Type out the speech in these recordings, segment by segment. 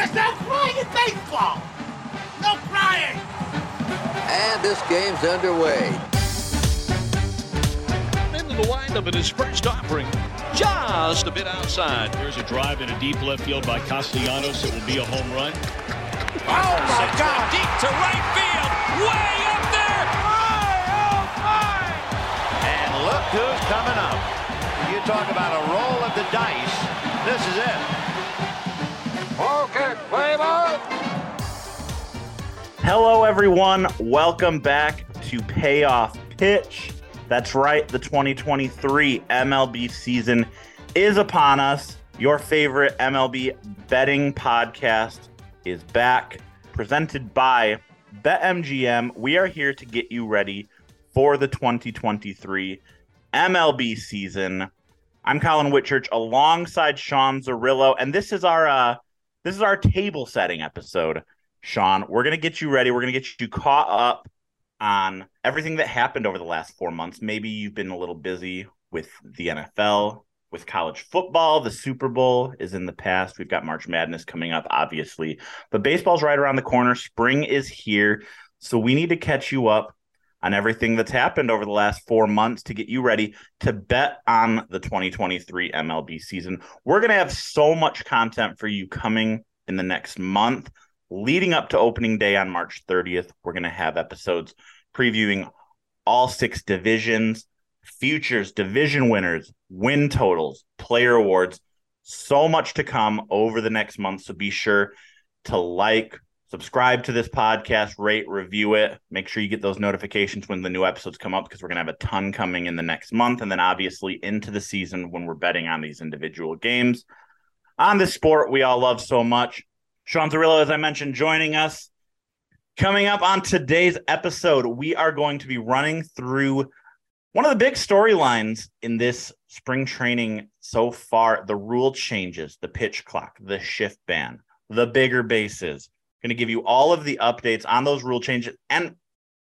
There's no crying in baseball. No crying. And this game's underway. Into the windup in his first offering, just a bit outside. There's a drive in a deep left field by Castellanos. It will be a home run. Oh my God! Deep to right field, way up there. My, oh, my. And look who's coming up. You talk about a roll of the dice. This is it. Okay. Hello, everyone. Welcome back to Payoff Pitch. That's right, the 2023 MLB season is upon us. Your favorite MLB betting podcast is back, presented by BetMGM. We are here to get you ready for the 2023 MLB season. I'm Collin Whitchurch alongside Sean Zerillo, and this is our uh, this is our table setting episode. Sean, we're gonna get you ready. We're gonna get you caught up on everything that happened over the last four months. Maybe you've been a little busy with the NFL, with college football. The Super Bowl is in the past. We've got March Madness coming up, obviously, but baseball's right around the corner. Spring is here, so we need to catch you up on everything that's happened over the last four months to get you ready to bet on the 2023 MLB season. We're going to have so much content for you coming in the next month. Leading up to opening day on March 30th, we're going to have episodes previewing all six divisions, futures, division winners, win totals, player awards. So much to come over the next month. So be sure to like, subscribe to this podcast, rate, review it. Make sure you get those notifications when the new episodes come up because we're going to have a ton coming in the next month. And then obviously into the season when we're betting on these individual games on this sport we all love so much. Sean Zerillo, as I mentioned, joining us. Coming up on today's episode, we are going to be running through one of the big storylines in this spring training so far the rule changes, the pitch clock, the shift ban, the bigger bases. Going to give you all of the updates on those rule changes and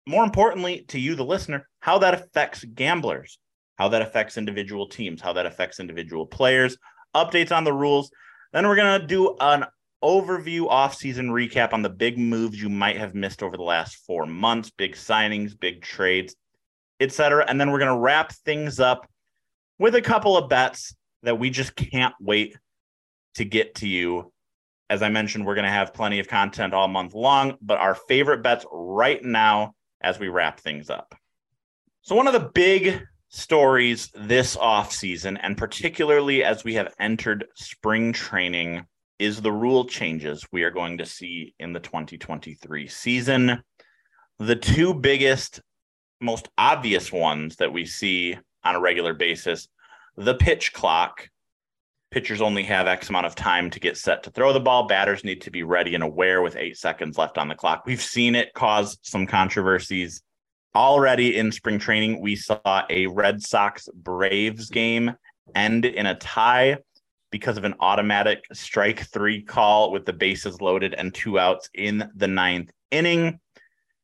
more importantly to you the listener, how that affects gamblers, how that affects individual teams, how that affects individual players, updates on the rules. Then we're going to do an overview off-season recap on the big moves you might have missed over the last 4 months, big signings, big trades, etc. And then we're going to wrap things up with a couple of bets that we just can't wait to get to you as I mentioned, we're going to have plenty of content all month long, but our favorite bets right now as we wrap things up. So, one of the big stories this off season, and particularly as we have entered spring training, is the rule changes we are going to see in the 2023 season. The two biggest, most obvious ones that we see on a regular basis the pitch clock, pitchers only have X amount of time to get set to throw the ball. Batters need to be ready and aware with eight seconds left on the clock. We've seen it cause some controversies already in spring training. We saw a Red Sox Braves game end in a tie because of an automatic strike three call with the bases loaded and two outs in the ninth inning.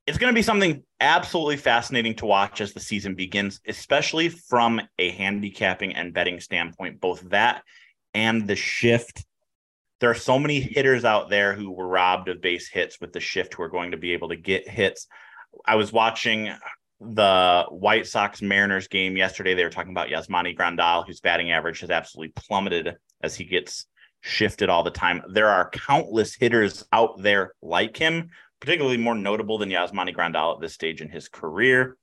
It's going to be something absolutely fascinating to watch as the season begins, especially from a handicapping and betting standpoint. Both that and the shift. There are so many hitters out there who were robbed of base hits with the shift who are going to be able to get hits. I was watching the White Sox Mariners game yesterday. They were talking about Yasmani Grandal, whose batting average has absolutely plummeted as he gets shifted all the time. There are countless hitters out there like him, particularly more notable than Yasmani Grandal at this stage in his career.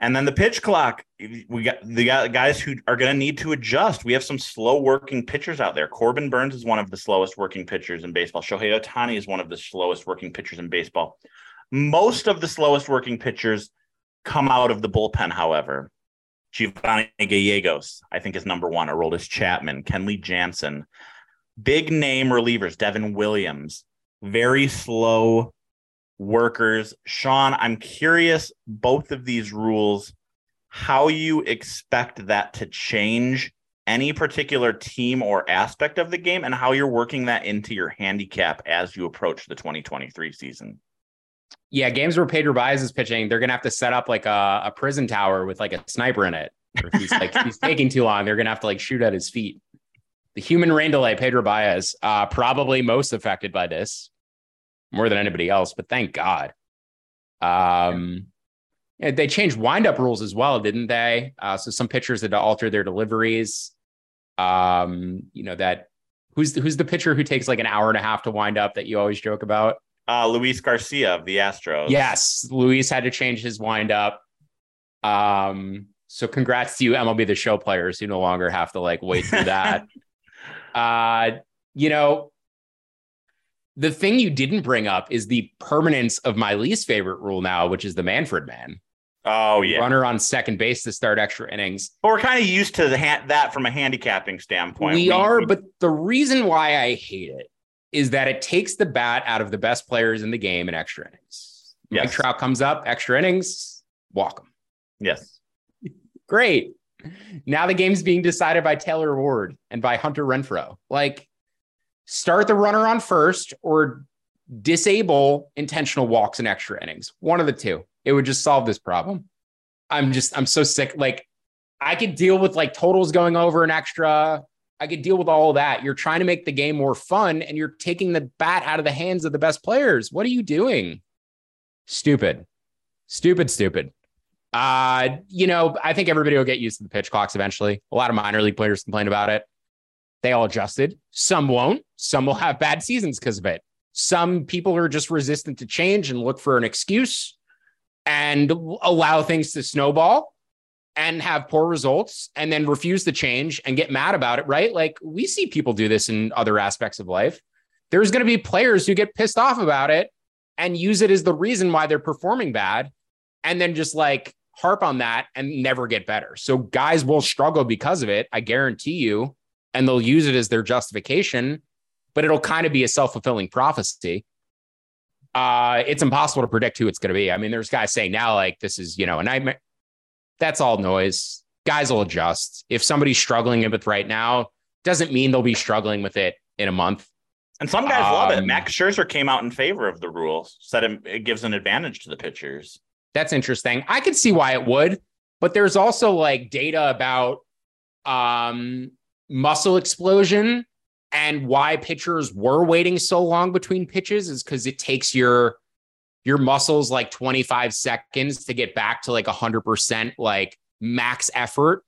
And then the pitch clock, we got the guys who are going to need to adjust. We have some slow working pitchers out there. Corbin Burnes is one of the slowest working pitchers in baseball. Shohei Ohtani is one of the slowest working pitchers in baseball. Most of the slowest working pitchers come out of the bullpen, however. Giovanni Gallegos, I think, is number one. Aroldis Chapman, Kenley Jansen, big name relievers, Devin Williams, very slow workers. Sean, I'm curious, both of these rules, how you expect that to change any particular team or aspect of the game and how you're working that into your handicap as you approach the 2023 season. Yeah, games where Pedro Baez is pitching, they're gonna have to set up like a, a prison tower with like a sniper in it. Or if he's like he's taking too long, they're gonna have to like shoot at his feet. the human rain delay, Pedro Baez, uh, probably most affected by this more than anybody else, but thank God. Um, yeah, they changed windup rules as well, didn't they? Uh, so some pitchers had to alter their deliveries. Um, you know that who's the, who's the pitcher who takes like an hour and a half to wind up that you always joke about? Uh, Luis Garcia of the Astros. Yes, Luis had to change his wind up. Um, so congrats to you, MLB the Show players who no longer have to like wait through that. uh, you know, the thing you didn't bring up is the permanence of my least favorite rule now, which is the Manfred man. Oh yeah, runner on second base to start extra innings. But we're kind of used to ha- that from a handicapping standpoint. We, we are, we... but the reason why I hate it is that it takes the bat out of the best players in the game in extra innings. Yes. Mike Trout comes up, extra innings, walk him. Yes. Great. Now the game's being decided by Taylor Ward and by Hunter Renfroe. Like, start the runner on first or disable intentional walks and extra innings. One of the two. It would just solve this problem. I'm just, I'm so sick. Like, I could deal with like totals going over an extra. I could deal with all that. You're trying to make the game more fun and you're taking the bat out of the hands of the best players. What are you doing? Stupid. Stupid, stupid. Uh, you know, I think everybody will get used to the pitch clocks eventually. A lot of minor league players complain about it. They all adjusted. Some won't. Some will have bad seasons because of it. Some people are just resistant to change and look for an excuse and allow things to snowball and have poor results and then refuse to change and get mad about it, right? Like we see people do this in other aspects of life. There's going to be players who get pissed off about it and use it as the reason why they're performing bad and then just like harp on that and never get better. So guys will struggle because of it, I guarantee you, and they'll use it as their justification, but it'll kind of be a self-fulfilling prophecy uh, it's impossible to predict who it's going to be. I mean, there's guys saying now, like, this is, you know, a nightmare. That's all noise. Guys will adjust. If somebody's struggling with right now, doesn't mean they'll be struggling with it in a month. And some guys um, love it. Um, Max Scherzer came out in favor of the rules, said it gives an advantage to the pitchers. That's interesting. I could see why it would, but there's also like data about um, muscle explosion and why pitchers were waiting so long between pitches is because it takes your your muscles like 25 seconds to get back to like 100% like max effort.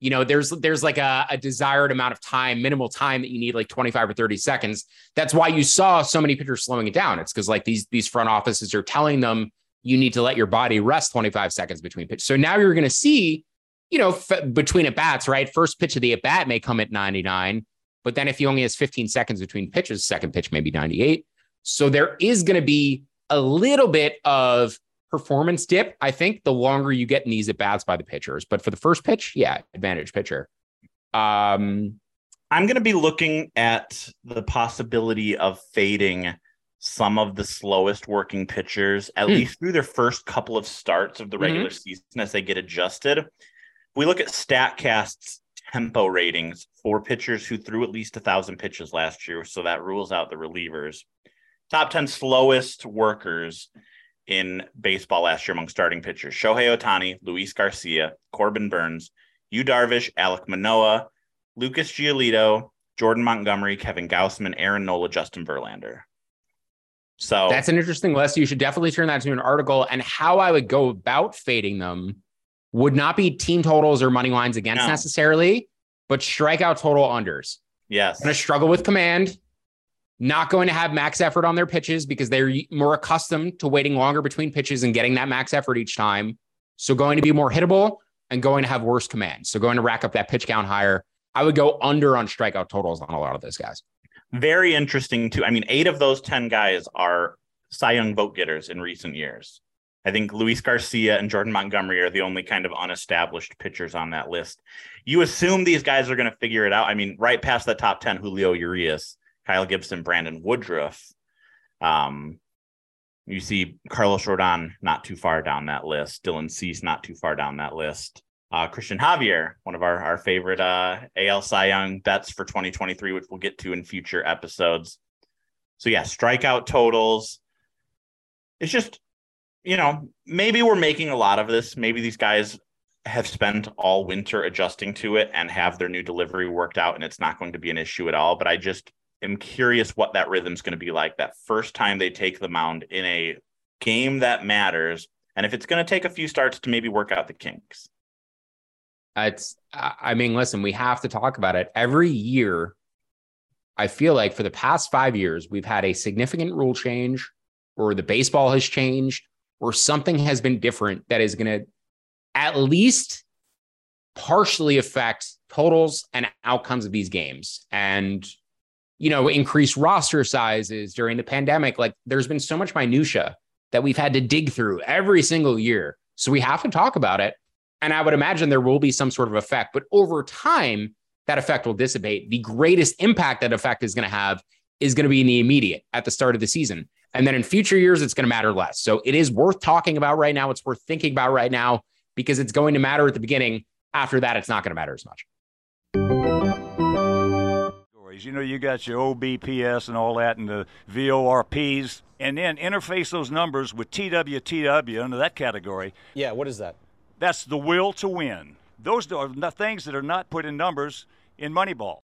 You know there's there's like a, a, desired amount of time minimal time that you need like 25 or 30 seconds. That's why you saw so many pitchers slowing it down. It's because like these these front offices are telling them you need to let your body rest 25 seconds between pitches so now you're going to see you know f- between at bats right first pitch of the at bat may come at 99 but then if he only has 15 seconds between pitches, second pitch maybe 98. So there is going to be a little bit of performance dip, I think, the longer you get in these at bats by the pitchers. But for the first pitch, yeah, advantage pitcher. Um, I'm going to be looking at the possibility of fading some of the slowest working pitchers, at hmm. least through their first couple of starts of the regular mm-hmm. season as they get adjusted. We look at StatCast's tempo ratings for pitchers who threw at least a thousand pitches last year. So that rules out the relievers. Top 10 slowest workers in baseball last year among starting pitchers Shohei Ohtani, Luis Garcia, Corbin Burnes Yu Darvish, Alek Manoah Lucas Giolito, Jordan Montgomery, Kevin Gausman, Aaron Nola, Justin Verlander. So that's an interesting list. You should definitely turn that into an article. And how I would go about fading them would not be team totals or money lines against no. necessarily, but strikeout total unders. Yes. Going to struggle with command, not going to have max effort on their pitches because they're more accustomed to waiting longer between pitches and getting that max effort each time. So going to be more hittable and going to have worse command. So going to rack up that pitch count higher. I would go under on strikeout totals on a lot of those guys. Very interesting too. I mean, eight of those 10 guys are Cy Young vote getters in recent years. I think Luis Garcia and Jordan Montgomery are the only kind of unestablished pitchers on that list. You assume these guys are going to figure it out. I mean, right past the top 10, Julio Urias, Kyle Gibson, Brandon Woodruff. Um, you see Carlos Rodon not too far down that list. Dylan Cease not too far down that list. Uh, Cristian Javier, one of our, our favorite uh, AL Cy Young bets for 2023, which we'll get to in future episodes. So, yeah, strikeout totals. It's just you know, maybe we're making a lot of this. Maybe these guys have spent all winter adjusting to it and have their new delivery worked out and it's not going to be an issue at all. But I just am curious what that rhythm's going to be like that first time they take the mound in a game that matters. And if it's going to take a few starts to maybe work out the kinks. It's, I mean, listen, we have to talk about it. Every year, I feel like for the past five years, we've had a significant rule change, or the baseball has changed, or something has been different that is going to at least partially affect totals and outcomes of these games. And, you know, increase roster sizes during the pandemic. Like there's been so much minutia that we've had to dig through every single year. So we have to talk about it. And I would imagine there will be some sort of effect, but over time, that effect will dissipate. The greatest impact that effect is going to have is going to be in the immediate at the start of the season. And then in future years, it's going to matter less. So it is worth talking about right now. It's worth thinking about right now because it's going to matter at the beginning. After that, it's not going to matter as much. You know, you got your OBPS and all that and the VORPs, and then interface those numbers with TWTW under that category. Yeah, what is that? That's the will to win. Those are the things that are not put in numbers in Moneyball.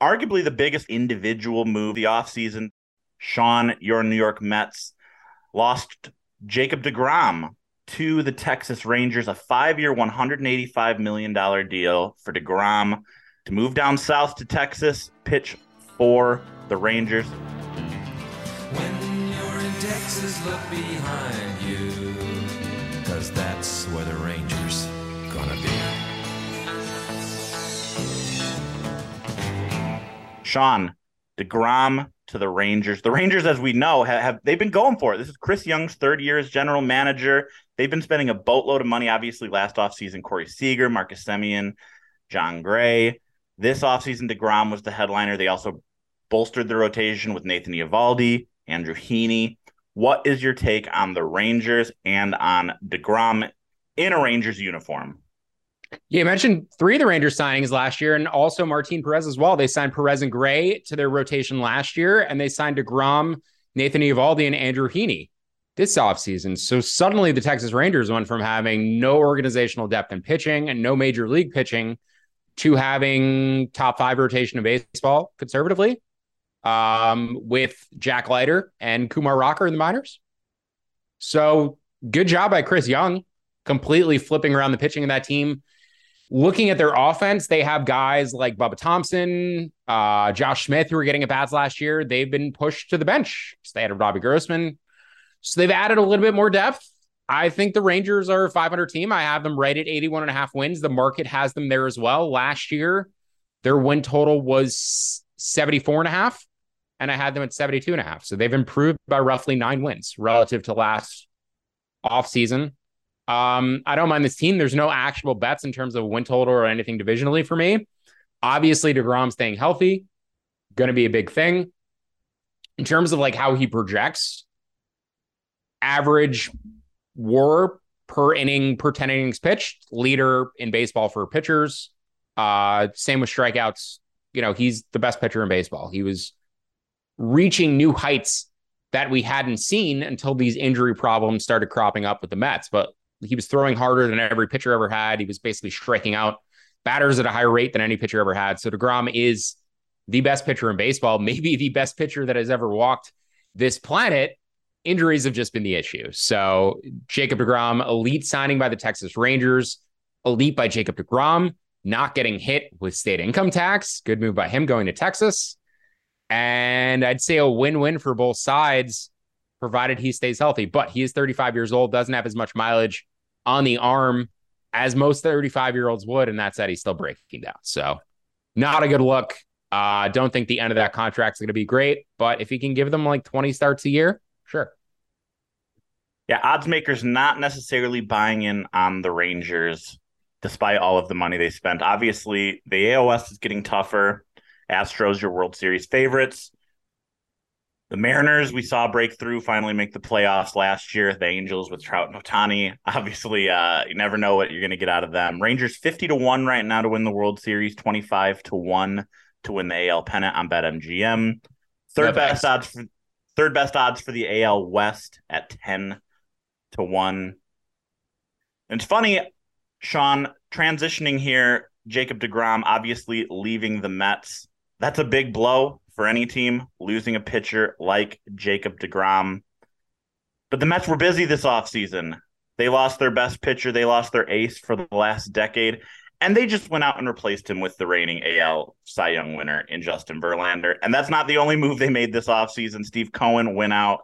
Arguably the biggest individual move of the offseason. Sean, your New York Mets lost Jacob DeGrom to the Texas Rangers, a five year, $185 million deal for DeGrom to move down south to Texas, pitch for the Rangers. When you're in Texas, look behind you, because that's where the Rangers Sean, DeGrom to the Rangers. The Rangers, as we know, have, have, they've been going for it. This is Chris Young's third year as general manager. They've been spending a boatload of money. Obviously, last offseason, Corey Seager, Marcus Semien, Jon Gray. This offseason, DeGrom was the headliner. They also bolstered the rotation with Nathan Eovaldi, Andrew Heaney. What is your take on the Rangers and on DeGrom in a Rangers uniform? Yeah, you mentioned three of the Rangers signings last year and also Martin Perez as well. They signed Perez and Gray to their rotation last year, and they signed DeGrom, Nathan Eovaldi, and Andrew Heaney this offseason. So suddenly the Texas Rangers went from having no organizational depth in pitching and no major league pitching to having top five rotation of baseball conservatively um, with Jack Leiter and Kumar Rocker in the minors. So good job by Chris Young, completely flipping around the pitching of that team looking at their offense, they have guys like Bubba Thompson, uh, Josh Smith, who were getting at bats last year. They've been pushed to the bench. So they added Robbie Grossman. So they've added a little bit more depth. I think the Rangers are a 500 team. I have them right at 81 and a half wins. The market has them there as well. Last year, their win total was 74 and a half, and I had them at 72 and a half. So they've improved by roughly nine wins relative to last offseason. Um, I don't mind this team. There's no actual bets in terms of win total or anything divisionally for me. Obviously, DeGrom staying healthy, going to be a big thing. In terms of like how he projects, average war per inning, per 10 innings pitched, leader in baseball for pitchers. Uh, same with strikeouts. You know, he's the best pitcher in baseball. He was reaching new heights that we hadn't seen until these injury problems started cropping up with the Mets. But he was throwing harder than every pitcher ever had. He was basically striking out batters at a higher rate than any pitcher ever had. So DeGrom is the best pitcher in baseball, maybe the best pitcher that has ever walked this planet. Injuries have just been the issue. So Jacob DeGrom, elite signing by the Texas Rangers, elite by Jacob DeGrom, not getting hit with state income tax. Good move by him going to Texas. And I'd say a win win for both sides provided he stays healthy. But he is 35 years old, doesn't have as much mileage on the arm as most 35 year olds would. And that said, he's still breaking down. So, not a good look. Uh, don't think the end of that contract is going to be great. But if he can give them like 20 starts a year, sure. Yeah, odds makers not necessarily buying in on the Rangers despite all of the money they spent. Obviously, the AL West is getting tougher. Astros, your World Series favorites. The Mariners, we saw breakthrough finally make the playoffs last year. The Angels with Trout and Ohtani. Obviously, uh, you never know what you're going to get out of them. Rangers 50 to 1 right now to win the World Series, 25 to 1 to win the AL pennant on BetMGM. Third best odds for third best odds for the AL West at 10 to 1. And it's funny, Sean, transitioning here, Jacob DeGrom obviously leaving the Mets. That's a big blow for any team, losing a pitcher like Jacob DeGrom. But the Mets were busy this offseason. They lost their best pitcher, they lost their ace for the last decade, and they just went out and replaced him with the reigning AL Cy Young winner in Justin Verlander. And that's not the only move they made this offseason. Steve Cohen went out,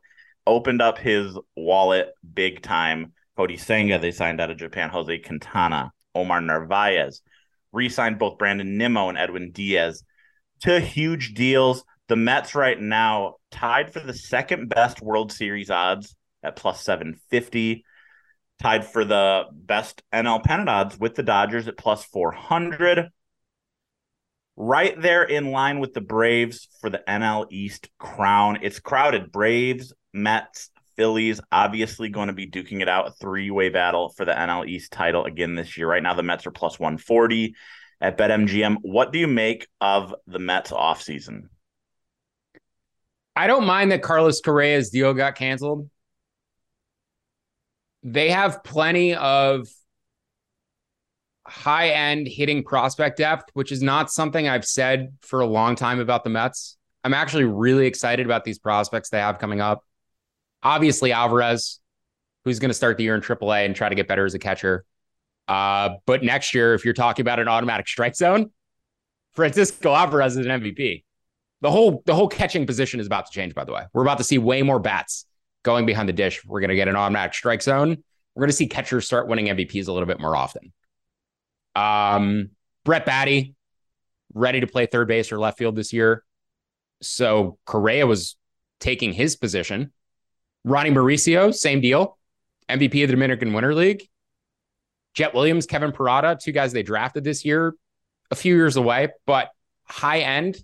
opened up his wallet big time. Kodai Senga, they signed out of Japan, Jose Quintana, Omar Narvaez, re signed both Brandon Nimmo and Edwin Diaz to huge deals. The Mets right now tied for the second best World Series odds at plus 750 tied for the best NL pennant odds with the Dodgers at plus 400. Right there in line with the Braves for the NL East crown. It's crowded. Braves, Mets, Phillies obviously going to be duking it out a three way battle for the NL East title again this year. Right now, the Mets are plus 140 at BetMGM. What do you make of the Mets offseason? I don't mind that Carlos Correa's deal got canceled they have plenty of high end hitting prospect depth, which is not something I've said for a long time about the Mets. I'm actually really excited about these prospects they have coming up. Obviously, Alvarez, who's going to start the year in AAA and try to get better as a catcher. Uh, but next year, if you're talking about an automatic strike zone, Francisco Alvarez is an MVP. The whole the whole catching position is about to change. By the way, we're about to see way more bats going behind the dish, we're going to get an automatic strike zone. We're going to see catchers start winning MVPs a little bit more often. Um, Brett Baty ready to play third base or left field this year. So Correa was taking his position. Ronny Mauricio, same deal. MVP of the Dominican Winter League. Jett Williams, Kevin Parada, two guys they drafted this year, a few years away, but high end.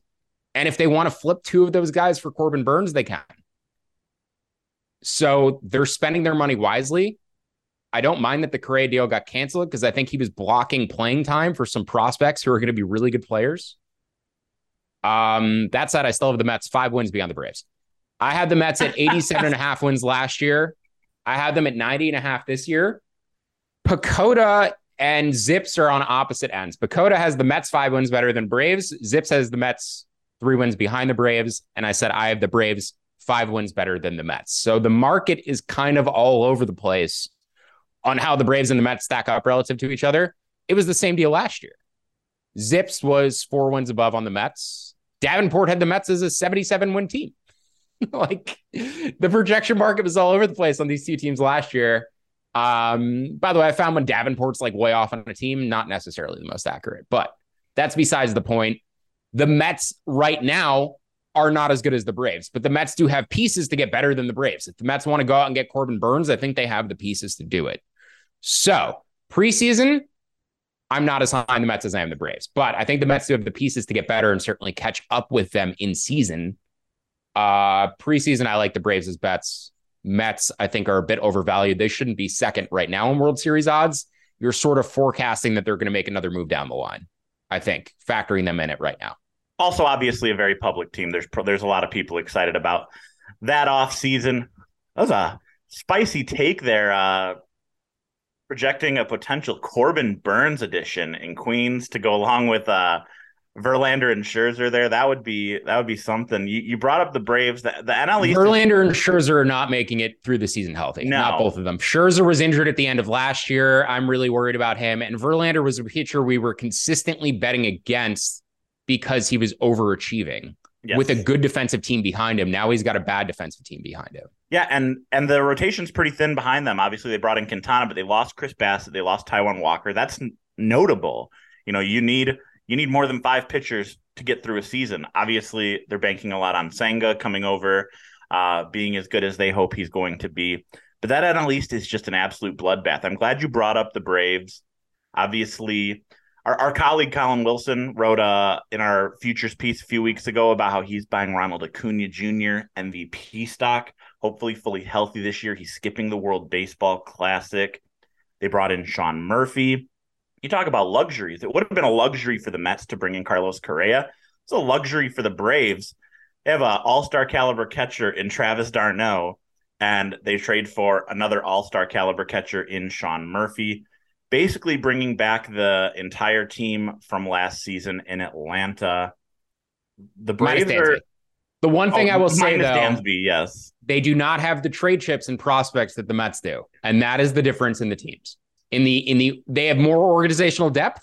And if they want to flip two of those guys for Corbin Burnes, they can. So they're spending their money wisely. I don't mind that the Correa deal got canceled because I think he was blocking playing time for some prospects who are going to be really good players. Um, that said, I still have the Mets five wins beyond the Braves. I had the Mets at 87 and a half wins last year. I had them at 90 and a half this year. PECOTA and Zips are on opposite ends. PECOTA has the Mets five wins better than Braves. Zips has the Mets three wins behind the Braves. And I said I have the Braves five wins better than the Mets. So the market is kind of all over the place on how the Braves and the Mets stack up relative to each other. It was the same deal last year. Zips was four wins above on the Mets. Davenport had the Mets as a 77 win team. like the projection market was all over the place on these two teams last year. Um, by the way, I found when Davenport's like way off on a team, not necessarily the most accurate, but that's besides the point. The Mets right now are not as good as the Braves, but the Mets do have pieces to get better than the Braves. If the Mets want to go out and get Corbin Burnes, I think they have the pieces to do it. So preseason, I'm not as high on the Mets as I am the Braves, but I think the Mets do have the pieces to get better and certainly catch up with them in season. Uh, preseason, I like the Braves as bets. Mets, I think, are a bit overvalued. They shouldn't be second right now in World Series odds. You're sort of forecasting that they're going to make another move down the line. I think factoring them in it right now also obviously a very public team. There's there's a lot of people excited about that off season. That was a spicy take there. Uh, projecting a potential Corbin Burnes edition in Queens to go along with uh, Verlander and Scherzer there. That would be that would be something. You, you brought up the Braves. The, the NL East Verlander and Scherzer are not making it through the season healthy. No. Not both of them. Scherzer was injured at the end of last year. I'm really worried about him. And Verlander was a pitcher we were consistently betting against because he was overachieving yes. with a good defensive team behind him. Now he's got a bad defensive team behind him. Yeah, and and the rotation's pretty thin behind them. Obviously, they brought in Quintana, but they lost Chris Bassitt. they lost Taijuan Walker. That's notable. You know, you need you need more than five pitchers to get through a season. Obviously, they're banking a lot on Senga coming over, uh, being as good as they hope he's going to be. But that at least is just an absolute bloodbath. I'm glad you brought up the Braves. Obviously, our, our colleague Collin Wilson wrote uh, in our futures piece a few weeks ago about how he's buying Ronald Acuna Jr. MVP stock, hopefully fully healthy this year. He's skipping the World Baseball Classic. They brought in Sean Murphy. You talk about luxuries. It would have been a luxury for the Mets to bring in Carlos Correa. It's a luxury for the Braves. They have an all-star caliber catcher in Travis d'Arnaud, and they trade for another all-star caliber catcher in Sean Murphy. basically bringing back the entire team from last season in Atlanta. The Braves are. The one thing Oh, I will say though, Dansby, yes. they do not have the trade chips and prospects that the Mets do, and that is the difference in the teams. In the in the they have more organizational depth,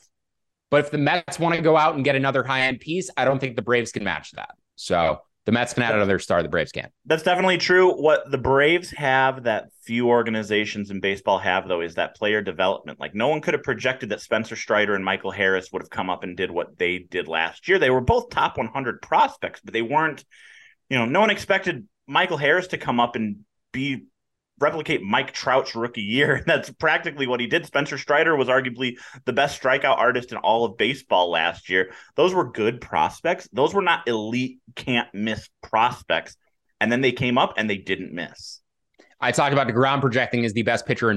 but if the Mets want to go out and get another high end piece, I don't think the Braves can match that. So the Mets can add another star, the Braves can't. That's definitely true. What the Braves have that few organizations in baseball have, though, is that player development. Like, no one could have projected that Spencer Strider and Michael Harris would have come up and did what they did last year. They were both top 100 prospects, but they weren't, you know, no one expected Michael Harris to come up and be replicate Mike Trout's rookie year. That's practically what he did. Spencer Strider was arguably the best strikeout artist in all of baseball last year. Those were good prospects. Those were not elite, can't miss prospects. And then they came up and they didn't miss. I talked about DeGrom projecting as the best pitcher in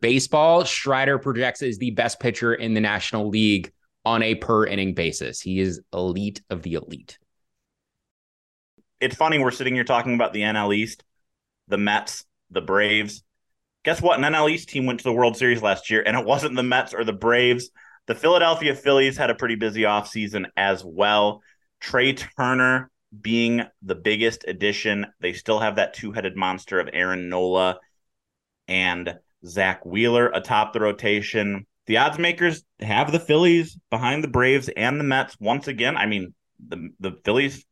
Baseball. Strider projects as the best pitcher in the National League on a per inning basis. He is elite of the elite. It's funny, we're sitting here talking about the NL East, the Mets, the Braves. Guess what? An NL East team went to the World Series last year, and it wasn't the Mets or the Braves. The Philadelphia Phillies had a pretty busy offseason as well. Trea Turner being the biggest addition. They still have that two headed monster of Aaron Nola and Zack Wheeler atop the rotation. The odds makers have the Phillies behind the Braves and the Mets once again. I mean, the the Phillies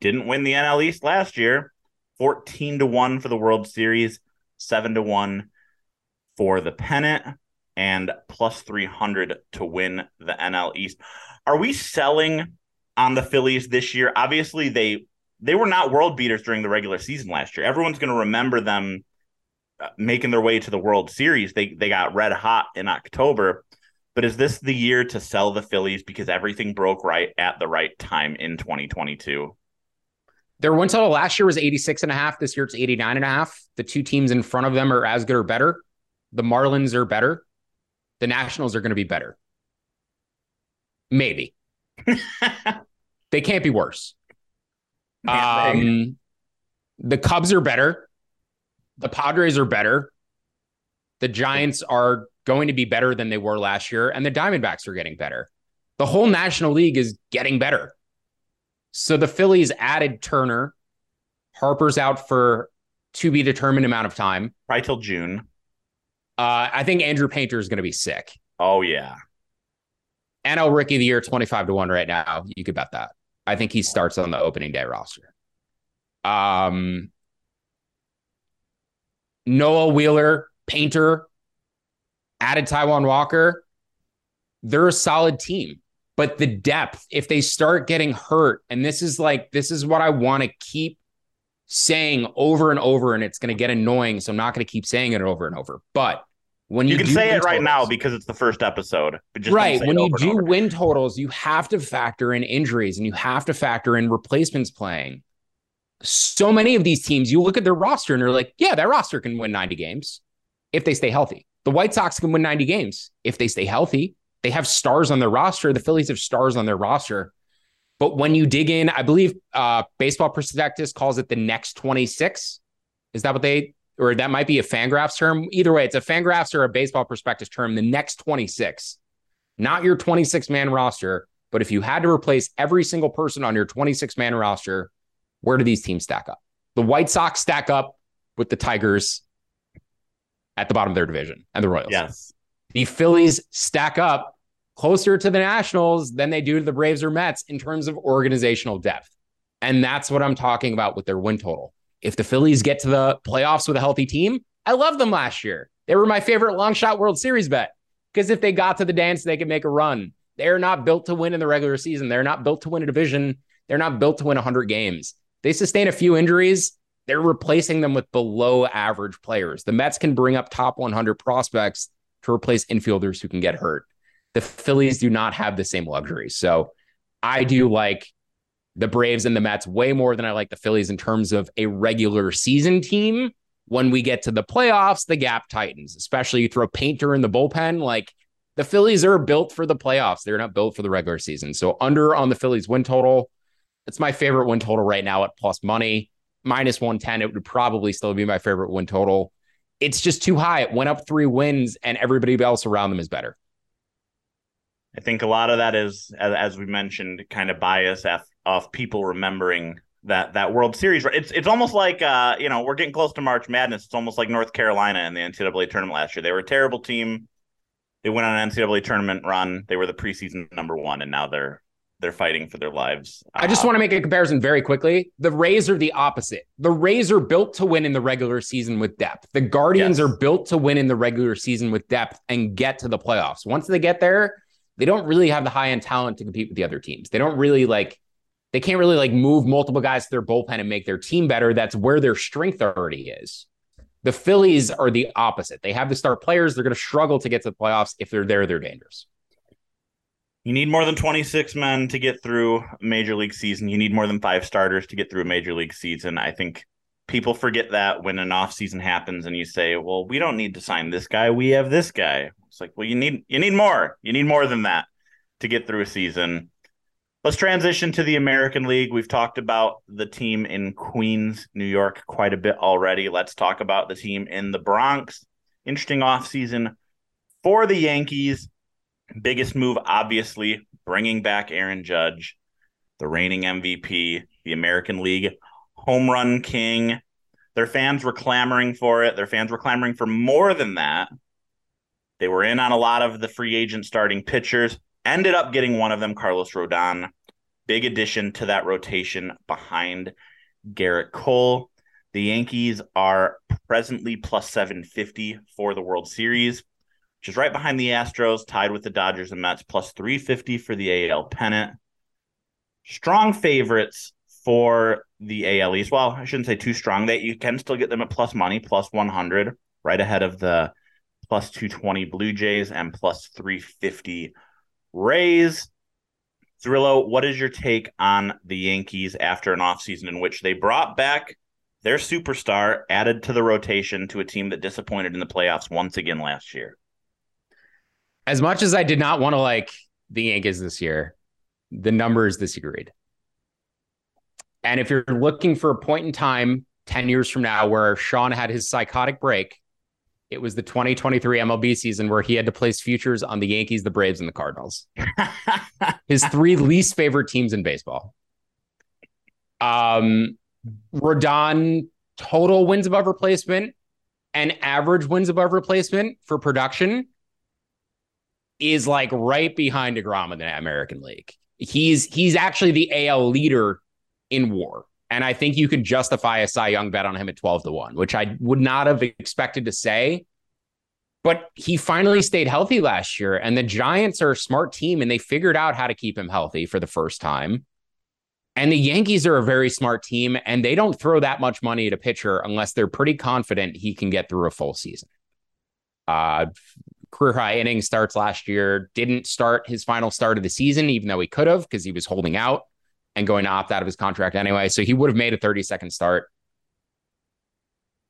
didn't win the NL East last year. 14 to 1 for the World Series, 7 to 1 for the pennant and plus 300 to win the NL East. Are we selling on the Phillies this year? Obviously they they were not world beaters during the regular season last year. Everyone's going to remember them making their way to the World Series. They they got red hot in October. But is this the year to sell the Phillies because everything broke right at the right time in 2022? Their win total last year was 86 and a half. This year it's 89 and a half. The two teams in front of them are as good or better. The Marlins are better. The Nationals are going to be better. Maybe. they can't be worse. Um, the Cubs are better. The Padres are better. The Giants are going to be better than they were last year, and the Diamondbacks are getting better. The whole National League is getting better. So the Phillies added Turner. Harper's out for to be determined amount of time. Right till June. Uh, I think Andrew Painter is going to be sick. Oh yeah. NL Rookie of the Year, 25 to 1 right now. You could bet that. I think he starts on the opening day roster. Um, Noah Wheeler, Painter, added Taijuan Walker. They're a solid team. But the depth, if they start getting hurt, and this is like, this is what I want to keep saying over and over, and it's going to get annoying. So I'm not going to keep saying it over and over. But when you, You can say it right totals- now because it's the first episode. But just right when you do win totals you have to factor in injuries and you have to factor in replacements playing so many of these teams you look at their roster and they're like yeah that roster can win 90 games if they stay healthy. The white sox can win 90 games if they stay healthy. They have stars on their roster. The phillies have stars on their roster. But when you dig in i believe uh baseball prospectus calls it the next 26 is that what they or that might be a fangraphs term? Either way it's a fangraphs or a baseball prospectus term the next 26 not your 26 man roster, but if you had to replace every single person on your 26 man roster, where do these teams stack up? The White Sox stack up with the Tigers at the bottom of their division and the Royals. Yes. The Phillies stack up closer to the Nationals than they do to the Braves or Mets in terms of organizational depth. And that's what I'm talking about with their win total. If the Phillies get to the playoffs with a healthy team, I love them last year. They were my favorite long shot World Series bet because if they got to the dance, they could make a run. They're not built to win in the regular season. They're not built to win a division. They're not built to win 100 games. They sustain a few injuries. They're replacing them with below average players. The Mets can bring up top 100 prospects. to replace infielders who can get hurt. The Phillies do not have the same luxury. So I do like the Braves and the Mets way more than I like the Phillies in terms of a regular season team. When we get to the playoffs, the gap tightens, especially you throw Painter in the bullpen. Like the Phillies are built for the playoffs. They're not built for the regular season. So under on the Phillies win total. It's my favorite win total right now at plus money. Minus 110, it would probably still be my favorite win total. It's just too high. It went up three wins, and everybody else around them is better. I think a lot of that is, as, we mentioned, kind of bias of, of people remembering that that World Series. It's it's almost like uh, you know we're getting close to March Madness. It's almost like North Carolina in the NCAA tournament last year. They were a terrible team. They went on an NCAA tournament run. They were the preseason number one, and now they're they're fighting for their lives. I just uh, want to make a comparison very quickly. The Rays are the opposite. The Rays are built to win in the regular season with depth. The Guardians yes. are built to win in the regular season with depth and get to the playoffs. Once they get there, they don't really have the high end talent to compete with the other teams. They don't really like they can't really like move multiple guys to their bullpen and make their team better. That's where their strength already is. The Phillies are the opposite. They have the star players. They're going to struggle to get to the playoffs. If they're there, they're dangerous. You need more than 26 men to get through major league season. You need more than five starters to get through a major league season. I think people forget that when an off season happens and you say, "Well, we don't need to sign this guy. We have this guy." It's like, "Well, you need you need more. You need more than that to get through a season." Let's transition to the American League. We've talked about the team in Queens, New York quite a bit already. Let's talk about the team in the Bronx. Interesting offseason for the Yankees. Biggest move, obviously, bringing back Aaron Judge, the reigning MVP, the American League home run king. Their fans were clamoring for it. Their fans were clamoring for more than that. They were in on a lot of the free agent starting pitchers. Ended up getting one of them, Carlos Rodon. Big addition to that rotation behind Gerrit Cole. The Yankees are presently plus 750 for the World Series is right behind the Astros, tied with the Dodgers and Mets, plus 350 for the AL pennant. Strong favorites for the AL East. Well, I shouldn't say too strong. That you can still get them at plus money, plus 100, right ahead of the plus 220 Blue Jays and plus 350 Rays. Zerillo, what is your take on the Yankees after an offseason in which they brought back their superstar, added to the rotation to a team that disappointed in the playoffs once again last year? As much as I did not want to like the Yankees this year, the numbers disagreed. And if you're looking for a point in time 10 years from now where Sean had his psychotic break, it was the 2023 MLB season where he had to place futures on the Yankees, the Braves, and the Cardinals. his three least favorite teams in baseball. Um, Rodon total wins above replacement and average wins above replacement for production is like right behind DeGrom in the American League. He's he's actually the AL leader in WAR. And I think you can justify a Cy Young bet on him at 12 to 1, which I would not have expected to say. But he finally stayed healthy last year. And the Giants are a smart team and they figured out how to keep him healthy for the first time. And the Yankees are a very smart team and they don't throw that much money at a pitcher unless they're pretty confident he can get through a full season. Uh, career high innings starts last year. Didn't start his final start of the season, even though he could have because he was holding out and going to opt out of his contract anyway. So he would have made a 30 second start.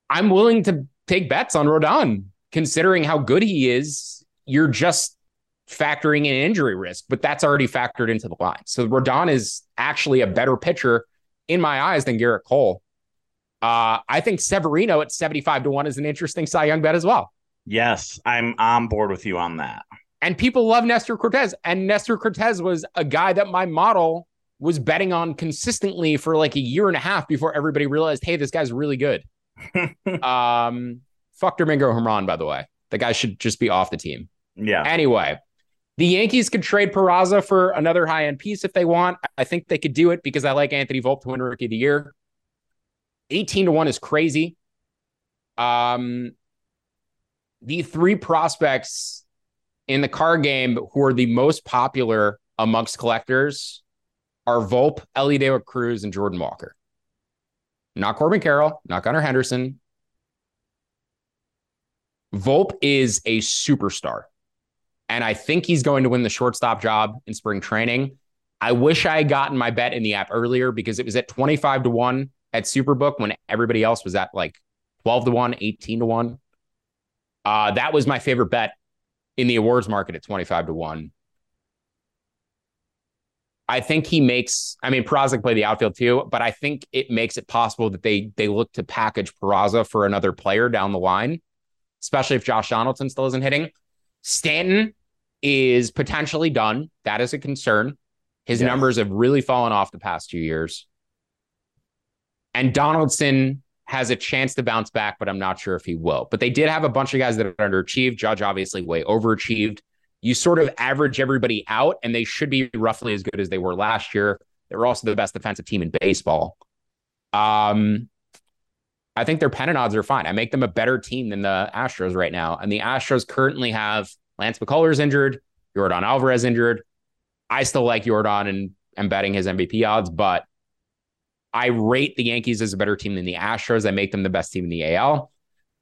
I'm willing to take bets on Rodon, considering how good he is. You're just factoring in injury risk, but that's already factored into the line. So Rodon is actually a better pitcher in my eyes than Gerrit Cole. Uh, I think Severino at 75 to 1 is an interesting Cy Young bet as well. Yes, I'm on board with you on that. And people love Nestor Cortes. And Nestor Cortes was a guy that my model was betting on consistently for like a year and a half before everybody realized, hey, this guy's really good. um, fuck Domingo Germán, by the way. The guy should just be off the team. Yeah. Anyway, the Yankees could trade Peraza for another high end piece if they want. I think they could do it because I like Anthony Volpe to win Rookie of the Year. 18 to 1 is crazy. Um, the three prospects in the card game who are the most popular amongst collectors are Volpe, Elly De Cruz, and Jordan Walker. Not Corbin Carroll, not Gunnar Henderson. Volpe is a superstar. And I think he's going to win the shortstop job in spring training. I wish I had gotten my bet in the app earlier because it was at 25 to 1 at Superbook when everybody else was at like 12 to 1, 18 to 1. Uh, that was my favorite bet in the awards market at 25 to 1. I think he makes, I mean, Peraza can play the outfield too, but I think it makes it possible that they they look to package Peraza for another player down the line, especially if Josh Donaldson still isn't hitting. Stanton is potentially done. That is a concern. His Yes. numbers have really fallen off the past two years. And Donaldson has a chance to bounce back, but I'm not sure if he will. But they did have a bunch of guys that underachieved. Judge obviously way overachieved. You sort of average everybody out, and they should be roughly as good as they were last year. They were also the best defensive team in baseball. Um, I think their pennant odds are fine. I make them a better team than the Astros right now. And the Astros currently have Lance McCullers injured, Yordan Alvarez injured. I still like Yordan and am betting his MVP odds, but I rate the Yankees as a better team than the Astros. I make them the best team in the AL.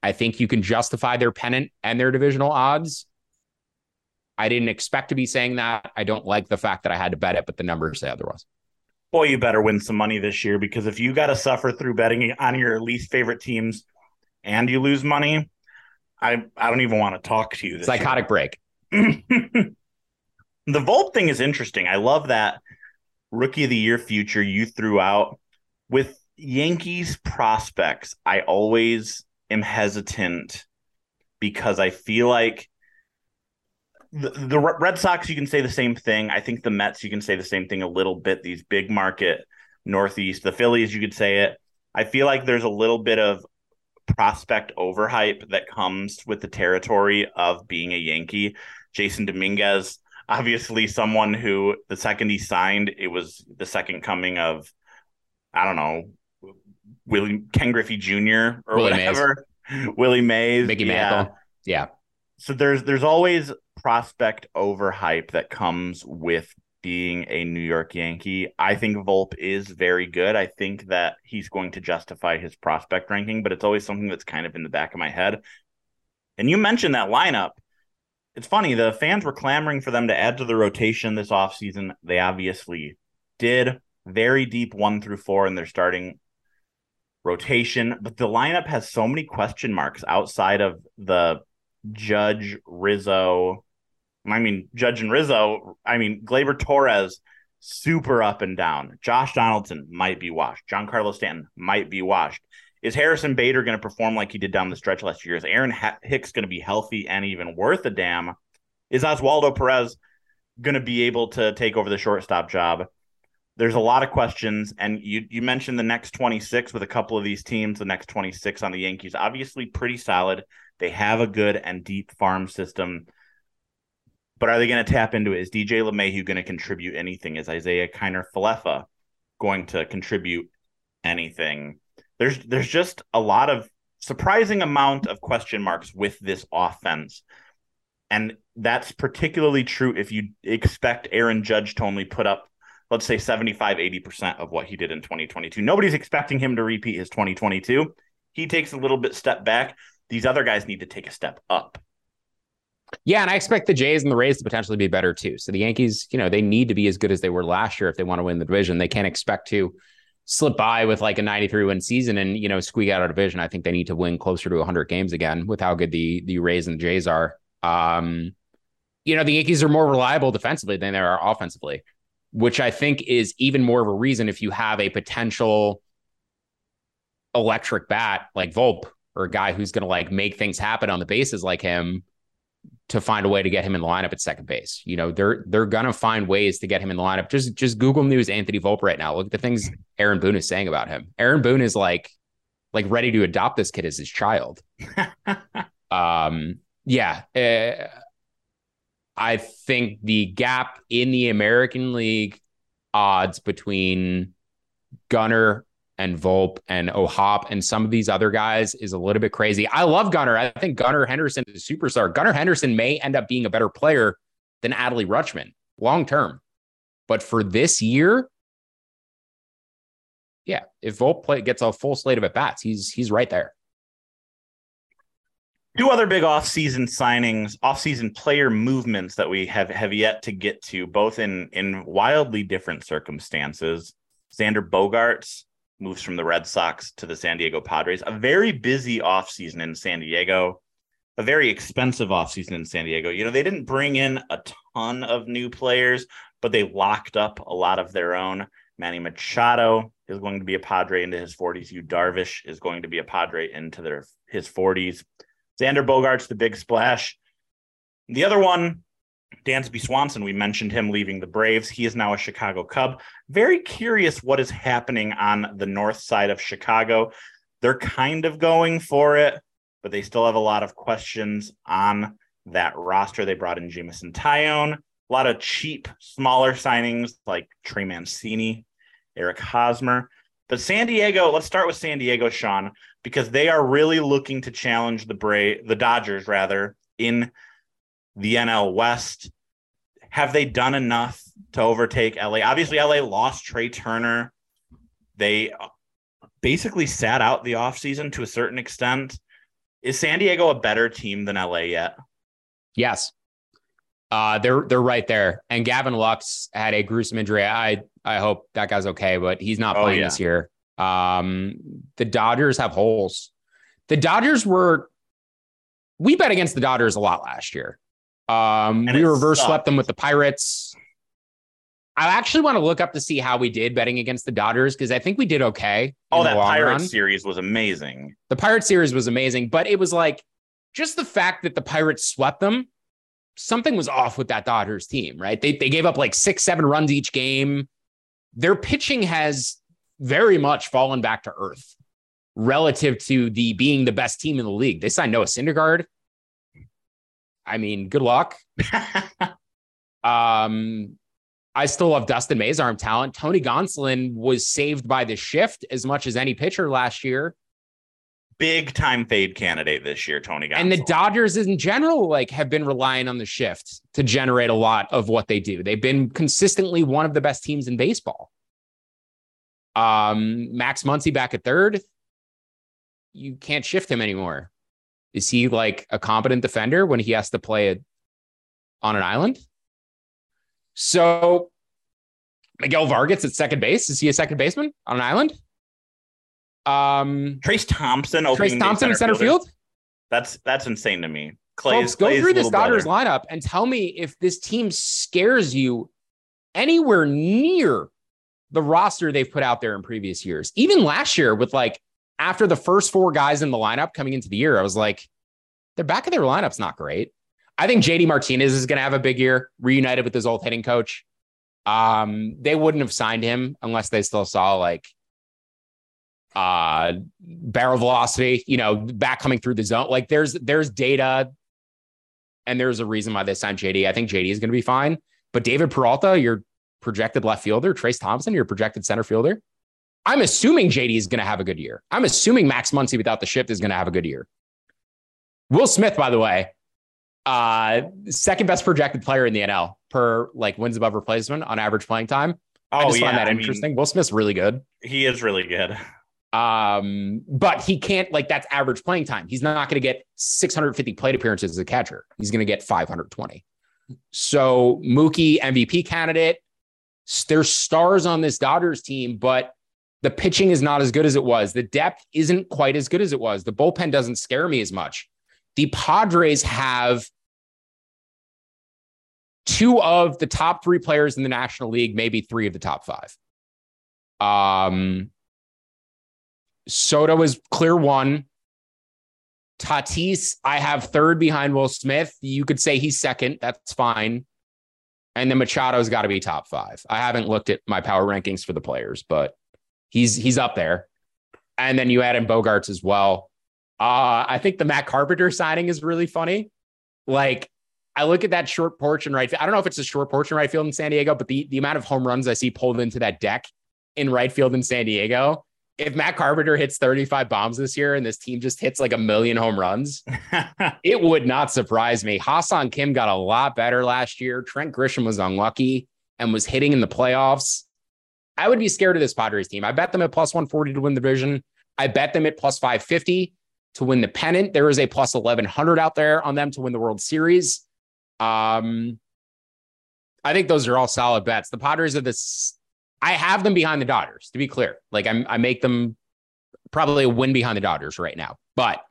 I think you can justify their pennant and their divisional odds. I didn't expect to be saying that. I don't like the fact that I had to bet it, but the numbers say otherwise. Boy, you better win some money this year because if you got to suffer through betting on your least favorite teams and you lose money, I I don't even want to talk to you. This Psychotic break. the Volt thing is interesting. I love that rookie of the year future you threw out with Yankees prospects. I always am hesitant because I feel like the, the Red Sox, you can say the same thing. I think the Mets, you can say the same thing a little bit. These big market Northeast, the Phillies, you could say it. I feel like there's a little bit of prospect overhype that comes with the territory of being a Yankee. Jasson Domínguez, obviously, someone who the second he signed, it was the second coming of, I don't know, Willie Ken Griffey Jr. or Willie Mays. whatever. Willie Mays, Mickey yeah Mantle. Yeah. so there's there's always prospect overhype that comes with being a New York Yankee. I think Volpe is very good. I think that he's going to justify his prospect ranking, but it's always something that's kind of in the back of my head. And you mentioned that lineup. It's funny, the fans were clamoring for them to add to the rotation this offseason. They obviously did. Very deep one through four in their starting rotation, but the lineup has so many question marks outside of the Judge Rizzo. I mean, Judge and Rizzo. I mean, Gleyber Torres, super up and down. Josh Donaldson might be washed. Giancarlo Stanton might be washed. Is Harrison Bader going to perform like he did down the stretch last year? Is Aaron Hicks going to be healthy and even worth a damn? Is Oswaldo Peraza going to be able to take over the shortstop job? There's a lot of questions, and you you mentioned the next 26 with a couple of these teams. The next 26 on the Yankees, obviously pretty solid. They have a good and deep farm system. But are they going to tap into it? Is DJ LeMahieu going to contribute anything? Is Isaiah Kiner Falefa going to contribute anything? There's there's just a lot of surprising amount of question marks with this offense. And that's particularly true if you expect Aaron Judge to only put up, let's say 75, 80% of what he did in 2022. Nobody's expecting him to repeat his 2022. He takes a little bit step back. These other guys need to take a step up. Yeah, and I expect the Jays and the Rays to potentially be better too. So the Yankees, you know, they need to be as good as they were last year if they want to win the division. They can't expect to slip by with like a 93 win season and, you know, squeak out a division. I think they need to win closer to 100 games again with how good the the Rays and the Jays are. Um, you know, the Yankees are more reliable defensively than they are offensively, which I think is even more of a reason if you have a potential electric bat like Volpe or a guy who's going to like make things happen on the bases like him to find a way to get him in the lineup at second base. You know, they're they're gonna find ways to get him in the lineup. Just just Google News Anthony Volpe right now. Look at the things Aaron Boone is saying about him. Aaron Boone is like like ready to adopt this kid as his child. um, yeah. uh, I think the gap in the American League odds between Gunnar and Volpe and O'Hop and some of these other guys is a little bit crazy. I love Gunnar. I think Gunnar Henderson is a superstar. Gunnar Henderson may end up being a better player than Adley Rutschman long term. But for this year, yeah, if Volpe play, gets a full slate of at bats, he's he's right there. Two other big offseason signings, offseason player movements that we have have yet to get to, both in in wildly different circumstances. Xander Bogaerts moves from the Red Sox to the San Diego Padres. A very busy offseason in San Diego, a very expensive offseason in San Diego. You know, they didn't bring in a ton of new players, but they locked up a lot of their own. Manny Machado is going to be a Padre into his 40s. Yu Darvish is going to be a Padre into their his 40s. Xander Bogaerts, the big splash. The other one, Dansby Swanson, we mentioned him leaving the Braves. He is now a Chicago Cub. Very curious what is happening on the north side of Chicago. They're kind of going for it, but they still have a lot of questions on that roster. They brought in Jameson Taillon, a lot of cheap, smaller signings like Trey Mancini, Eric Hosmer. But San Diego, let's start with San Diego, Sean, because they are really looking to challenge the Bra- the Dodgers rather in the NL West. Have they done enough to overtake LA? Obviously, LA lost Trea Turner. They basically sat out the offseason to a certain extent. Is San Diego a better team than LA yet? Yes. Uh, they're they're right there. And Gavin Lux had a gruesome injury. I I hope that guy's okay, but he's not Oh, playing yeah. this year. Um, the Dodgers have holes. The Dodgers were we bet against the Dodgers a lot last year. Um, we reverse sucked. swept them with the Pirates. I actually want to look up to see how we did betting against the Dodgers because I think we did okay. Oh, that Pirates run. series was amazing. The Pirate series was amazing, but it was like just the fact that the Pirates swept them, something was off with that Dodgers team, right? They, they gave up like six, seven runs each game. Their pitching has very much fallen back to earth relative to the being the best team in the league. They signed Noah Syndergaard. I mean, good luck. um, I still love Dustin May's arm talent. Tony Gonsolin was saved by the shift as much as any pitcher last year. Big time fade candidate this year, Tony. Gonsolin. And the Dodgers in general, like, have been relying on the shift to generate a lot of what they do. They've been consistently one of the best teams in baseball. Um, Max Muncy back at third. You can't shift him anymore. Is he like a competent defender when he has to play it on an island? So Miguel Vargas at second base. Is he a second baseman on an island? Um, Trayce Thompson, Trayce Thompson in center field. That's that's insane to me. Clay's, Folks, go Clay's through this Dodgers brother. lineup and tell me if this team scares you anywhere near the roster they've put out there in previous years. Even last year, with like after the first four guys in the lineup coming into the year, I was like, the back of their lineup's not great. I think JD Martinez is going to have a big year, reunited with his old hitting coach. Um, they wouldn't have signed him unless they still saw like uh barrel velocity, you know, back coming through the zone. Like there's there's data and there's a reason why they signed JD. I think JD is going to be fine. But David Peralta, your projected left fielder, Trayce Thompson, your projected center fielder. I'm assuming JD is going to have a good year. I'm assuming Max Muncy without the shift is going to have a good year. Will Smith, by the way, uh, second best projected player in the NL per like wins above replacement on average playing time. I Oh, just find yeah, that I mean- interesting. Will Smith's really good. He is really good. Um, but he can't like that's average playing time. He's not going to get 650 plate appearances as a catcher. He's going to get 520. So Mookie MVP candidate. There's stars on this Dodgers team, but the pitching is not as good as it was. The depth isn't quite as good as it was. The bullpen doesn't scare me as much. The Padres have two of the top three players in the National League, maybe three of the top five. Um, Soto is clear one. Tatis, I have third behind Will Smith. You could say he's second. That's fine. And then Machado's got to be top five. I haven't looked at my power rankings for the players, but he's he's up there. And then you add in Bogaerts as well. Uh, I think the Matt Carpenter signing is really funny. Like, I look at that short porch in right. I don't know if it's a short porch in right field in San Diego, but the, the amount of home runs I see pulled into that deck in right field in San Diego. If Matt Carpenter hits 35 bombs this year and this team just hits like a million home runs, it would not surprise me. Ha-Seong Kim got a lot better last year. Trent Grisham was unlucky and was hitting in the playoffs. I would be scared of this Padres team. I bet them at plus 140 to win the division. I bet them at plus 550 to win the pennant. There is a plus 1100 out there on them to win the World Series. Um, I think those are all solid bets. The Padres are this. I have them behind the Dodgers, to be clear. Like I'm, I make them probably a win behind the Dodgers right now, but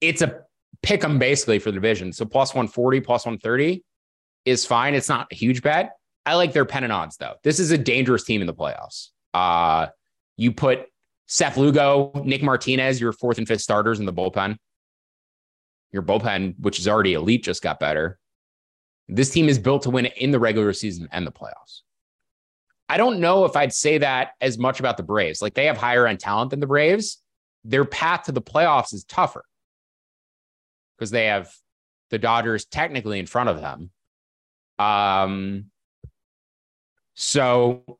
it's a pick them basically for the division. So plus 140, plus 130 is fine. It's not a huge bet. I like their pennant odds though. This is a dangerous team in the playoffs. Uh, you put Seth Lugo, Nick Martinez, your fourth and fifth starters in the bullpen. Your bullpen, which is already elite, just got better. This team is built to win in the regular season and the playoffs. I don't know if I'd say that as much about the Braves. Like they have higher end talent than the Braves. Their path to the playoffs is tougher because they have the Dodgers technically in front of them. Um, so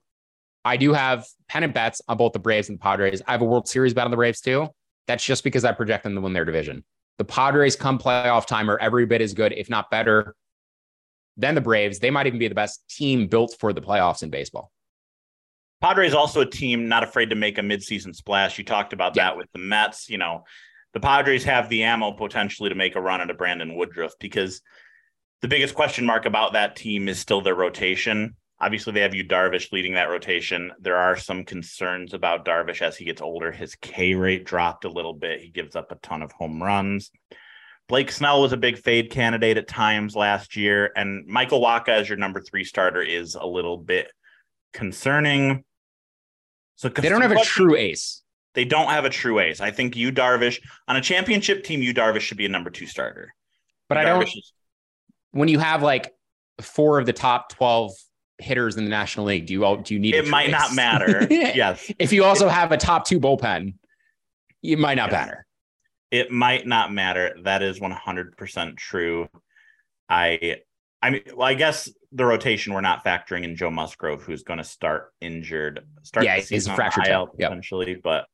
I do have pennant bets on both the Braves and the Padres. I have a World Series bet on the Braves too. That's just because I project them to win their division. The Padres come playoff time are every bit as good, if not better, than the Braves. They might even be the best team built for the playoffs in baseball. Padres also a team not afraid to make a midseason splash. You talked about yeah. that with the Mets. You know, the Padres have the ammo potentially to make a run at a Brandon Woodruff because the biggest question mark about that team is still their rotation. Obviously, they have Yu Darvish leading that rotation. There are some concerns about Darvish as he gets older. His K rate dropped a little bit. He gives up a ton of home runs. Blake Snell was a big fade candidate at times last year, and Michael Wacha as your number three starter is a little bit concerning. So they don't have a true ace. They don't have a true ace. I think Yu Darvish on a championship team, Yu Darvish should be a number two starter. But I don't. Is, when you have like four of the top twelve hitters in the National League, do you all do you need? It might not matter. yes. If you also have a top two bullpen, it might not yes. matter. It might not matter. That is one hundred percent true. I I mean, well, I guess the rotation we're not factoring in Joe Musgrove, who's going to start injured, start yeah, he's fractured IL potentially, but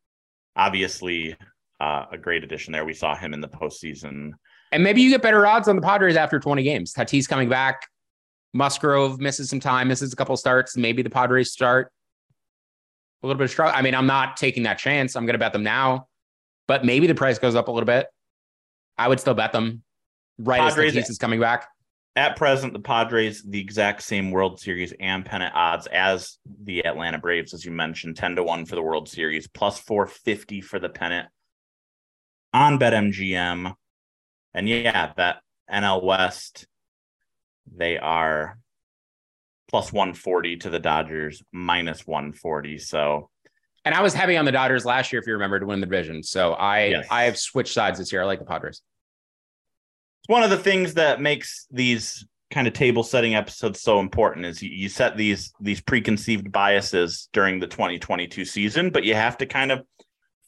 obviously uh, a great addition there. We saw him in the postseason. And maybe you get better odds on the Padres after 20 games. Tatis coming back. Musgrove misses some time, misses a couple starts. Maybe the Padres start a little bit of struggle. I mean, I'm not taking that chance. I'm going to bet them now, but maybe the price goes up a little bit. I would still bet them right Padres, as Tatis is coming back. At present, the Padres the exact same World Series and pennant odds as the Atlanta Braves, as you mentioned, ten to one for the World Series, plus four fifty for the pennant on BetMGM, and yeah, that NL West, they are plus one forty to the Dodgers, minus one forty. So and I was heavy on the Dodgers last year, if you remember, to win the division. So I yes. I have switched sides this year. I like the Padres it's one of the things that makes these kind of table setting episodes so important is you, you set these these preconceived biases during the 2022 season but you have to kind of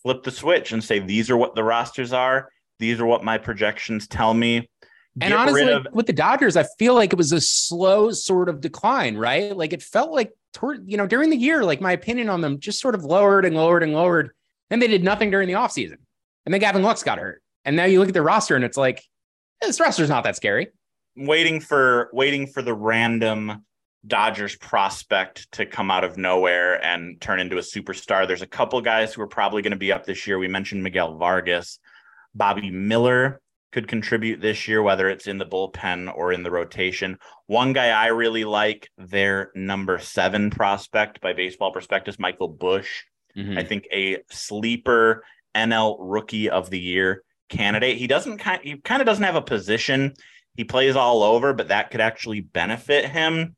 flip the switch and say these are what the rosters are these are what my projections tell me Get and honestly, of- with the Dodgers, I feel like it was a slow sort of decline, right? Like it felt like toward, you know, during the year, like my opinion on them just sort of lowered and lowered and lowered. And they did nothing during the offseason. And then Gavin Lux got hurt. And now you look at the roster and it's like, this roster's not that scary. Waiting for waiting for the random Dodgers prospect to come out of nowhere and turn into a superstar. There's a couple guys who are probably going to be up this year. We mentioned Miguel Vargas, Bobby Miller could contribute this year, whether it's in the bullpen or in the rotation. One guy I really like, their number seven prospect by Baseball Prospectus, Michael Busch. Mm-hmm. I think a sleeper NL rookie of the year candidate. He doesn't kind he kind of doesn't have a position. He plays all over, but that could actually benefit him.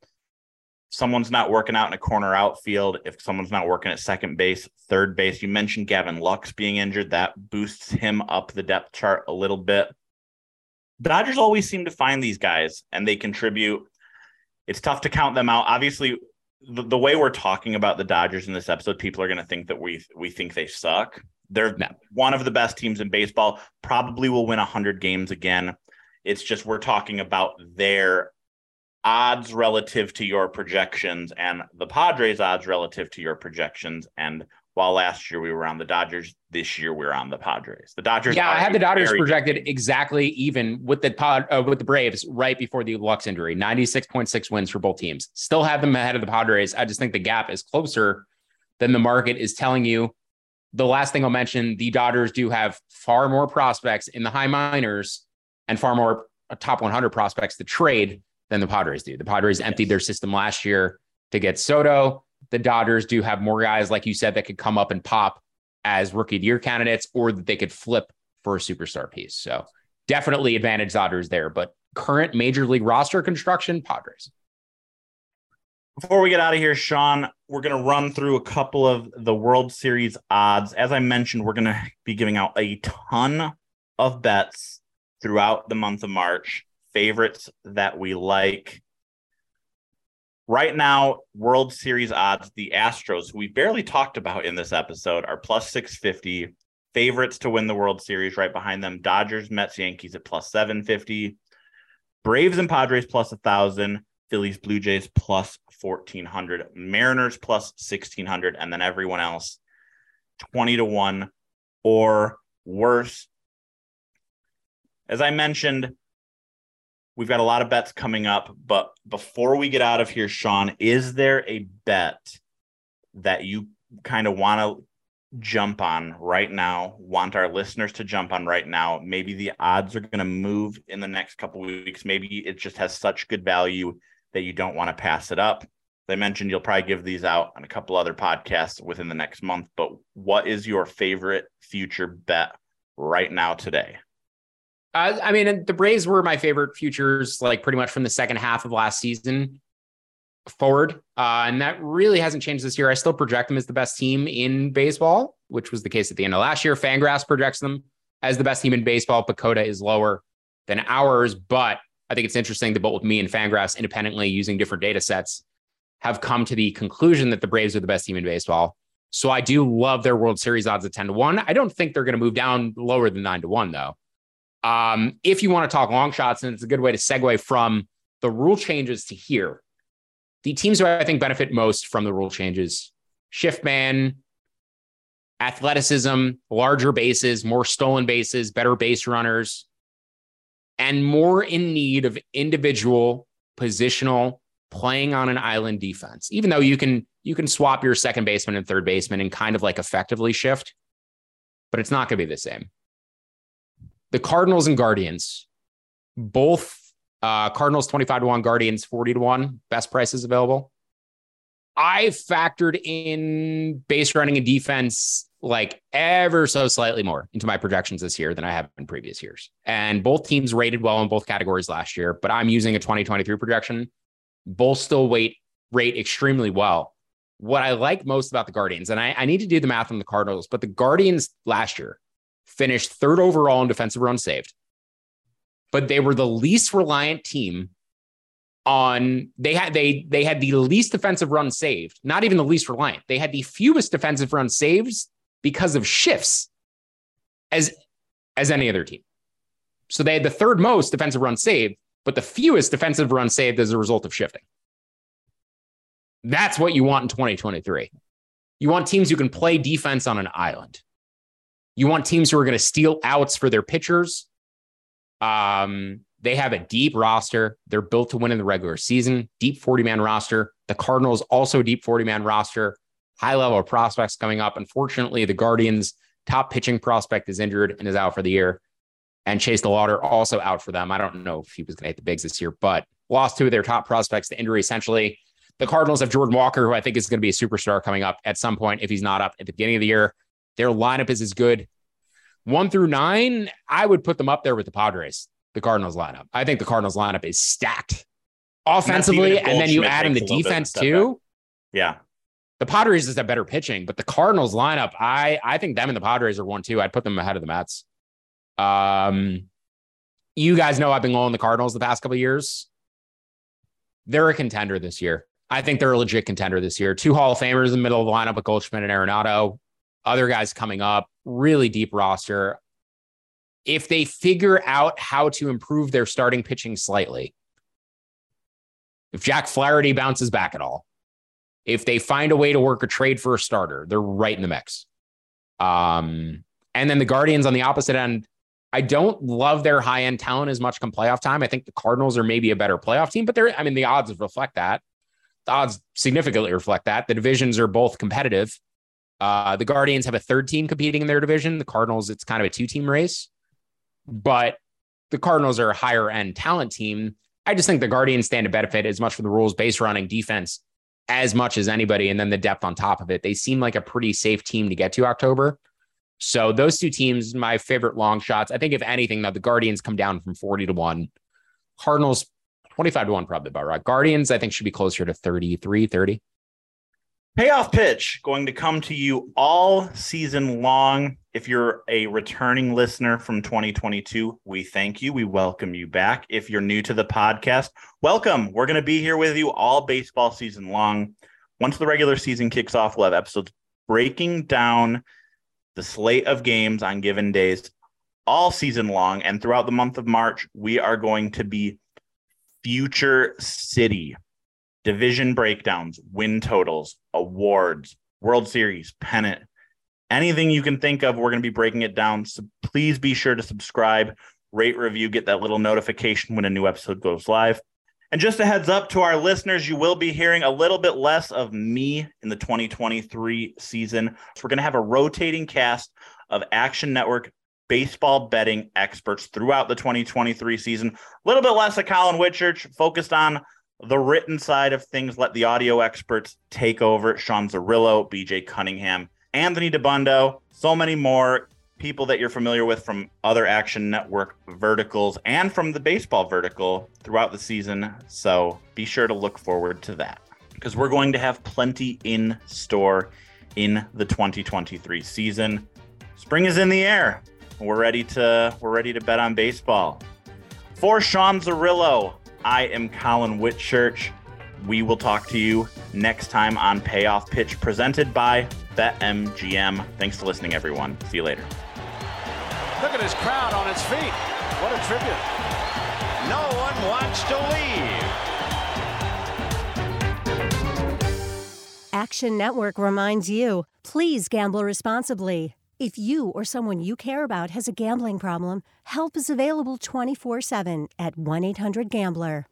Someone's not working out in a corner outfield. If someone's not working at second base, third base, you mentioned Gavin Lux being injured. That boosts him up the depth chart a little bit. Dodgers always seem to find these guys and they contribute. It's tough to count them out. Obviously, the, the way we're talking about the Dodgers in this episode, people are going to think that we we think they suck. They're no. one of the best teams in baseball. Probably will win 100 games again. It's just we're talking about their odds relative to your projections and the Padres' odds relative to your projections. And while last year we were on the Dodgers, this year we're on the Padres. The Dodgers. Yeah, I had the Dodgers projected good. exactly even with the pod uh, with the Braves right before the Lux injury. 96.6 wins for both teams. Still have them ahead of the Padres. I just think the gap is closer than the market is telling you. The last thing I'll mention, the Dodgers do have far more prospects in the high minors and far more uh, top 100 prospects to trade than the Padres do. The Padres emptied their system last year to get Soto. The Dodgers do have more guys, like you said, that could come up and pop as rookie year candidates, or that they could flip for a superstar piece. So definitely advantage Dodgers there. But current major league roster construction, Padres. Before we get out of here, Sean, we're going to run through a couple of the World Series odds. As I mentioned, we're going to be giving out a ton of bets throughout the month of March, favorites that we like. Right now, World Series odds, the Astros, who we barely talked about in this episode, are plus 650. Favorites to win the World Series right behind them Dodgers, Mets, Yankees at plus 750. Braves and Padres plus 1,000. Phillies, Blue Jays plus 1400, Mariners plus 1600, and then everyone else 20 to 1 or worse. As I mentioned, we've got a lot of bets coming up, but before we get out of here, Sean, is there a bet that you kind of want to jump on right now, want our listeners to jump on right now? Maybe the odds are going to move in the next couple weeks. Maybe it just has such good value that you don't want to pass it up. I mentioned, you'll probably give these out on a couple other podcasts within the next month. But what is your favorite future bet right now today? Uh, I mean, the Braves were my favorite futures, like pretty much from the second half of last season forward. Uh, and that really hasn't changed this year. I still project them as the best team in baseball, which was the case at the end of last year. Fangraphs projects them as the best team in baseball. PECOTA is lower than ours, but I think it's interesting that both me and Fangraphs independently using different data sets have come to the conclusion that the Braves are the best team in baseball. So I do love their World Series odds at 10 to 1. I don't think they're going to move down lower than 9 to 1, though. Um, if you want to talk long shots, and it's a good way to segue from the rule changes to here, the teams who I think benefit most from the rule changes shift man, athleticism, larger bases, more stolen bases, better base runners, and more in need of individual positional playing on an island defense. Even though you can you can swap your second baseman and third baseman and kind of like effectively shift, but it's not going to be the same. The Cardinals and Guardians, both uh, Cardinals 25 to 1, Guardians 40 to 1, best prices available. I factored in base running and defense like ever so slightly more into my projections this year than I have in previous years. And both teams rated well in both categories last year, but I'm using a 2023 projection. Both still wait rate extremely well. What I like most about the Guardians, and I, I need to do the math on the Cardinals, but the Guardians last year finished third overall in defensive runs saved, but they were the least reliant team on they had they they had the least defensive run saved, not even the least reliant. They had the fewest defensive run saves because of shifts as as any other team. So they had the third most defensive run saved, but the fewest defensive run saved as a result of shifting. That's what you want in 2023. You want teams who can play defense on an island. You want teams who are going to steal outs for their pitchers. Um, they have a deep roster. They're built to win in the regular season, deep 40 man roster. The Cardinals also deep 40 man roster, high level of prospects coming up. Unfortunately, the Guardians' top pitching prospect is injured and is out for the year. And Chase DeLauter also out for them. I don't know if he was going to hit the bigs this year, but lost two of their top prospects to injury essentially. The Cardinals have Jordan Walker, who I think is going to be a superstar coming up at some point if he's not up at the beginning of the year. Their lineup is as good. One through nine, I would put them up there with the Padres the Cardinals lineup. I think the Cardinals lineup is stacked offensively, and, and then you add in the defense too. Yeah. The Padres just have better pitching, but the Cardinals lineup, I I think them and the Padres are one too. I'd put them ahead of the Mets. Um, you guys know I've been low on the Cardinals the past couple years. They're a contender this year. I think they're a legit contender this year. Two Hall of Famers in the middle of the lineup with Goldschmidt and Arenado. Other guys coming up, really deep roster if they figure out how to improve their starting pitching slightly, if Jack Flaherty bounces back at all, if they find a way to work a trade for a starter, they're right in the mix. Um, and then the Guardians on the opposite end, I don't love their high end talent as much come playoff time. I think the Cardinals are maybe a better playoff team, but they're, I mean, the odds reflect that. The odds significantly reflect that. The divisions are both competitive. Uh, the Guardians have a third team competing in their division. The Cardinals, it's kind of a two team race, but the Cardinals are a higher end talent team. I just think the Guardians stand to benefit as much from the rules base running defense as much as anybody, and then the depth on top of it. They seem like a pretty safe team to get to October. So those two teams, my favorite long shots. I think if anything, that the Guardians come down from 40 to 1. Cardinals 25 to 1, probably about right. Guardians, I think, should be closer to 33, 30. Payoff pitch going to come to you all season long. If you're a returning listener from 2022, we thank you. We welcome you back. If you're new to the podcast, welcome. We're going to be here with you all baseball season long. Once the regular season kicks off, we'll have episodes breaking down the slate of games on given days all season long. And throughout the month of March, we are going to be future city division breakdowns, win totals, awards, World Series, pennant, anything you can think of. We're going to be breaking it down. So please be sure to subscribe, rate, review, get that little notification when a new episode goes live. And just a heads up to our listeners, you will be hearing a little bit less of me in the 2023 season. So we're going to have a rotating cast of Action Network baseball betting experts throughout the 2023 season. A little bit less of Collin Whitchurch, focused on the written side of things. Let the audio experts take over. Sean Zerillo, BJ Cunningham, Anthony Dabbundo, so many more people that you're familiar with from other Action Network verticals and from the baseball vertical throughout the season. So be sure to look forward to that because we're going to have plenty in store in the 2023 season. Spring is in the air. We're ready to we're ready to bet on baseball. For Sean Zerillo, I am Collin Whitchurch. We will talk to you next time on Payoff Pitch presented by BetMGM. Thanks for listening, everyone. See you later. Look at his crowd on its feet. What a tribute. No one wants to leave. Action Network reminds you please gamble responsibly. If you or someone you care about has a gambling problem, help is available 24 7 at 1 800 Gambler.